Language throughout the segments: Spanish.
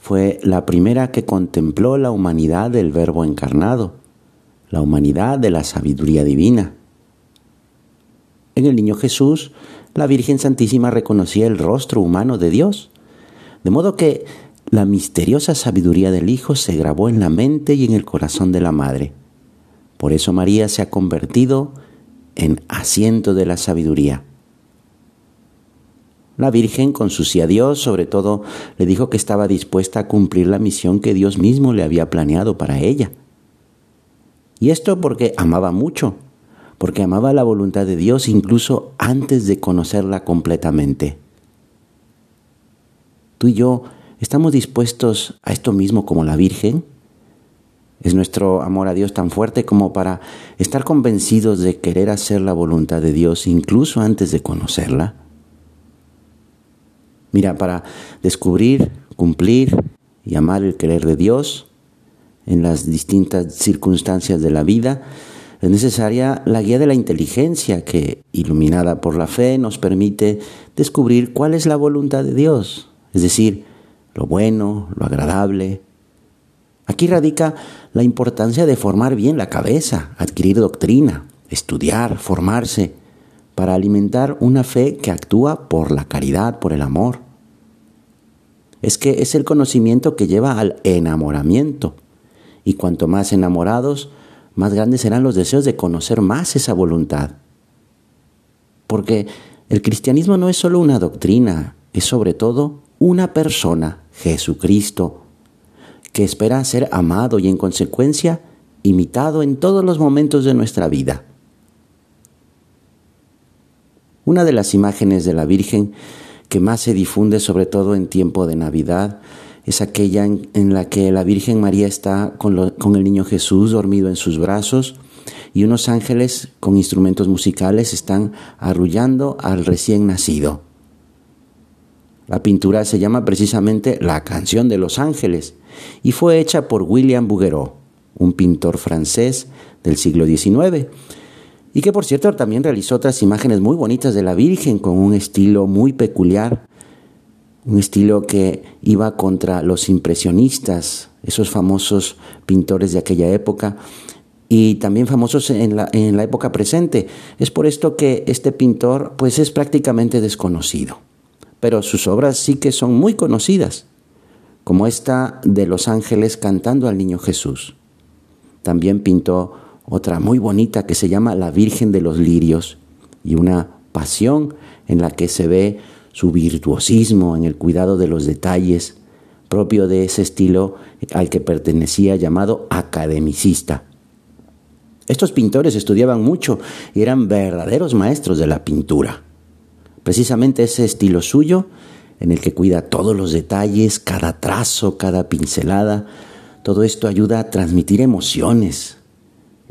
fue la primera que contempló la humanidad del Verbo encarnado, la humanidad de la sabiduría divina. En el niño Jesús, la Virgen Santísima reconocía el rostro humano de Dios, de modo que la misteriosa sabiduría del Hijo se grabó en la mente y en el corazón de la Madre. Por eso María se ha convertido en asiento de la sabiduría. La Virgen, con su sí a Dios, sobre todo, le dijo que estaba dispuesta a cumplir la misión que Dios mismo le había planeado para ella. Y esto porque amaba mucho, porque amaba la voluntad de Dios incluso antes de conocerla completamente. Tú y yo estamos dispuestos a esto mismo como la Virgen. ¿Es nuestro amor a Dios tan fuerte como para estar convencidos de querer hacer la voluntad de Dios incluso antes de conocerla? Mira, para descubrir, cumplir y amar el querer de Dios en las distintas circunstancias de la vida, es necesaria la guía de la inteligencia que, iluminada por la fe, nos permite descubrir cuál es la voluntad de Dios, es decir, lo bueno, lo agradable. Aquí radica la importancia de formar bien la cabeza, adquirir doctrina, estudiar, formarse, para alimentar una fe que actúa por la caridad, por el amor. Es que es el conocimiento que lleva al enamoramiento. Y cuanto más enamorados, más grandes serán los deseos de conocer más esa voluntad. Porque el cristianismo no es solo una doctrina, es sobre todo una persona, Jesucristo, que espera ser amado y en consecuencia imitado en todos los momentos de nuestra vida. Una de las imágenes de la Virgen que más se difunde sobre todo en tiempo de Navidad es aquella en, la que la Virgen María está con, con el niño Jesús dormido en sus brazos y unos ángeles con instrumentos musicales están arrullando al recién nacido. La pintura se llama precisamente La canción de los ángeles y fue hecha por William Bouguereau, un pintor francés del siglo XIX y que por cierto también realizó otras imágenes muy bonitas de la Virgen con un estilo muy peculiar, un estilo que iba contra los impresionistas, esos famosos pintores de aquella época y también famosos en la, en la época presente. Es por esto que este pintor pues es prácticamente desconocido, pero sus obras sí que son muy conocidas, como esta de los ángeles cantando al niño Jesús. También pintó otra muy bonita que se llama La Virgen de los Lirios y una pasión en la que se ve su virtuosismo en el cuidado de los detalles, propio de ese estilo al que pertenecía llamado academicista. Estos pintores estudiaban mucho y eran verdaderos maestros de la pintura. Precisamente ese estilo suyo, en el que cuida todos los detalles, cada trazo, cada pincelada, todo esto ayuda a transmitir emociones,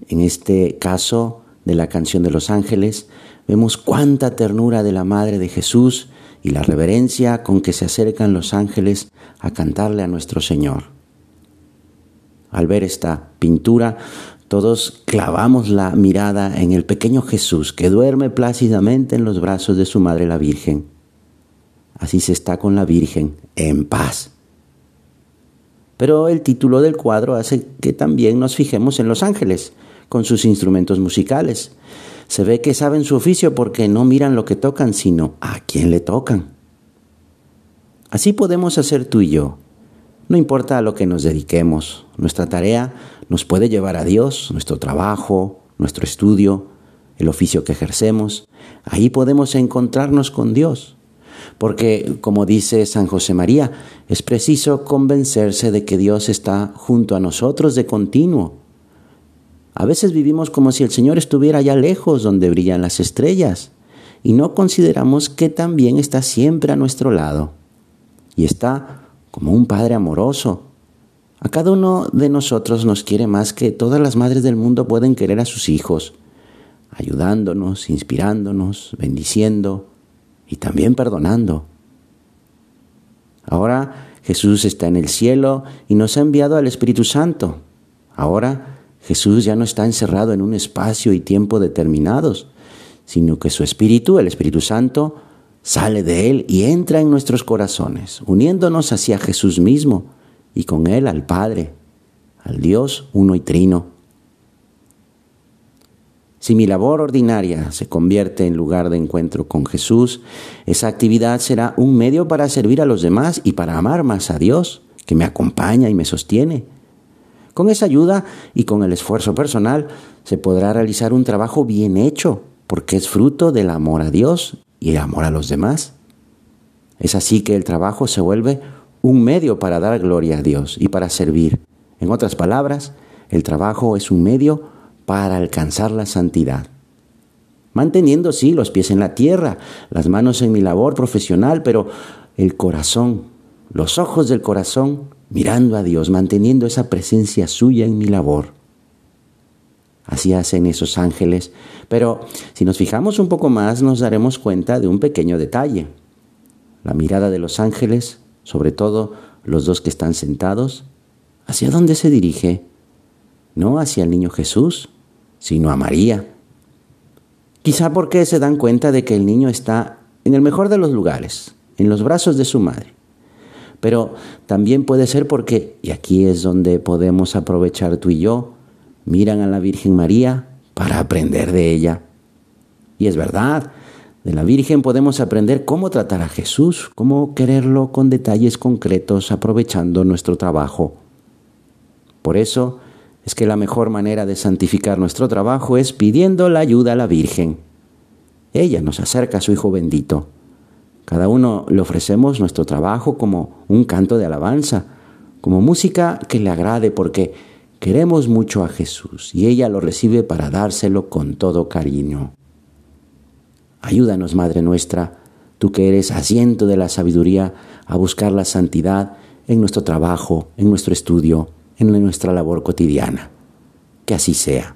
en este caso de la canción de los ángeles, vemos cuánta ternura de la Madre de Jesús y la reverencia con que se acercan los ángeles a cantarle a nuestro Señor. Al ver esta pintura, todos clavamos la mirada en el pequeño Jesús que duerme plácidamente en los brazos de su Madre la Virgen. Así se está con la Virgen, en paz. Pero el título del cuadro hace que también nos fijemos en los ángeles, con sus instrumentos musicales. Se ve que saben su oficio porque no miran lo que tocan, sino a quién le tocan. Así podemos hacer tú y yo. No importa a lo que nos dediquemos, nuestra tarea nos puede llevar a Dios, nuestro trabajo, nuestro estudio, el oficio que ejercemos. Ahí podemos encontrarnos con Dios. Porque, como dice San José María, es preciso convencerse de que Dios está junto a nosotros de continuo a veces vivimos como si el Señor estuviera allá lejos donde brillan las estrellas y no consideramos que también está siempre a nuestro lado y está como un Padre amoroso, A cada uno de nosotros nos quiere más que todas las madres del mundo pueden querer a sus hijos, ayudándonos, inspirándonos, bendiciendo y también perdonando. Ahora Jesús está en el cielo y nos ha enviado al Espíritu Santo. Ahora Jesús ya no está encerrado en un espacio y tiempo determinados, sino que su Espíritu, el Espíritu Santo, sale de Él y entra en nuestros corazones, uniéndonos hacia Jesús mismo y con Él al Padre, al Dios uno y trino. Si mi labor ordinaria se convierte en lugar de encuentro con Jesús, esa actividad será un medio para servir a los demás y para amar más a Dios, que me acompaña y me sostiene. Con esa ayuda y con el esfuerzo personal se podrá realizar un trabajo bien hecho, porque es fruto del amor a Dios y el amor a los demás. Es así que el trabajo se vuelve un medio para dar gloria a Dios y para servir. En otras palabras, el trabajo es un medio para alcanzar la santidad. Manteniendo, sí, los pies en la tierra, las manos en mi labor profesional, pero el corazón, los ojos del corazón mirando a Dios, manteniendo esa presencia suya en mi labor. Así hacen esos ángeles. Pero si nos fijamos un poco más, nos daremos cuenta de un pequeño detalle. La mirada de los ángeles, sobre todo los dos que están sentados, ¿hacia dónde se dirige? No hacia el niño Jesús, sino a María. Quizá porque se dan cuenta de que el niño está en el mejor de los lugares, en los brazos de su madre. Pero también puede ser porque, y aquí es donde podemos aprovechar tú y yo, miran a la Virgen María para aprender de ella. Y es verdad, de la Virgen podemos aprender cómo tratar a Jesús, cómo quererlo con detalles concretos aprovechando nuestro trabajo. Por eso es que la mejor manera de santificar nuestro trabajo es pidiendo la ayuda a la Virgen. Ella nos acerca a su Hijo bendito. Cada uno le ofrecemos nuestro trabajo como un canto de alabanza, como música que le agrade porque Queremos mucho a Jesús y ella lo recibe para dárselo con todo cariño. Ayúdanos, Madre nuestra, tú que eres asiento de la sabiduría, a buscar la santidad en nuestro trabajo, en nuestro estudio, en nuestra labor cotidiana. Que así sea.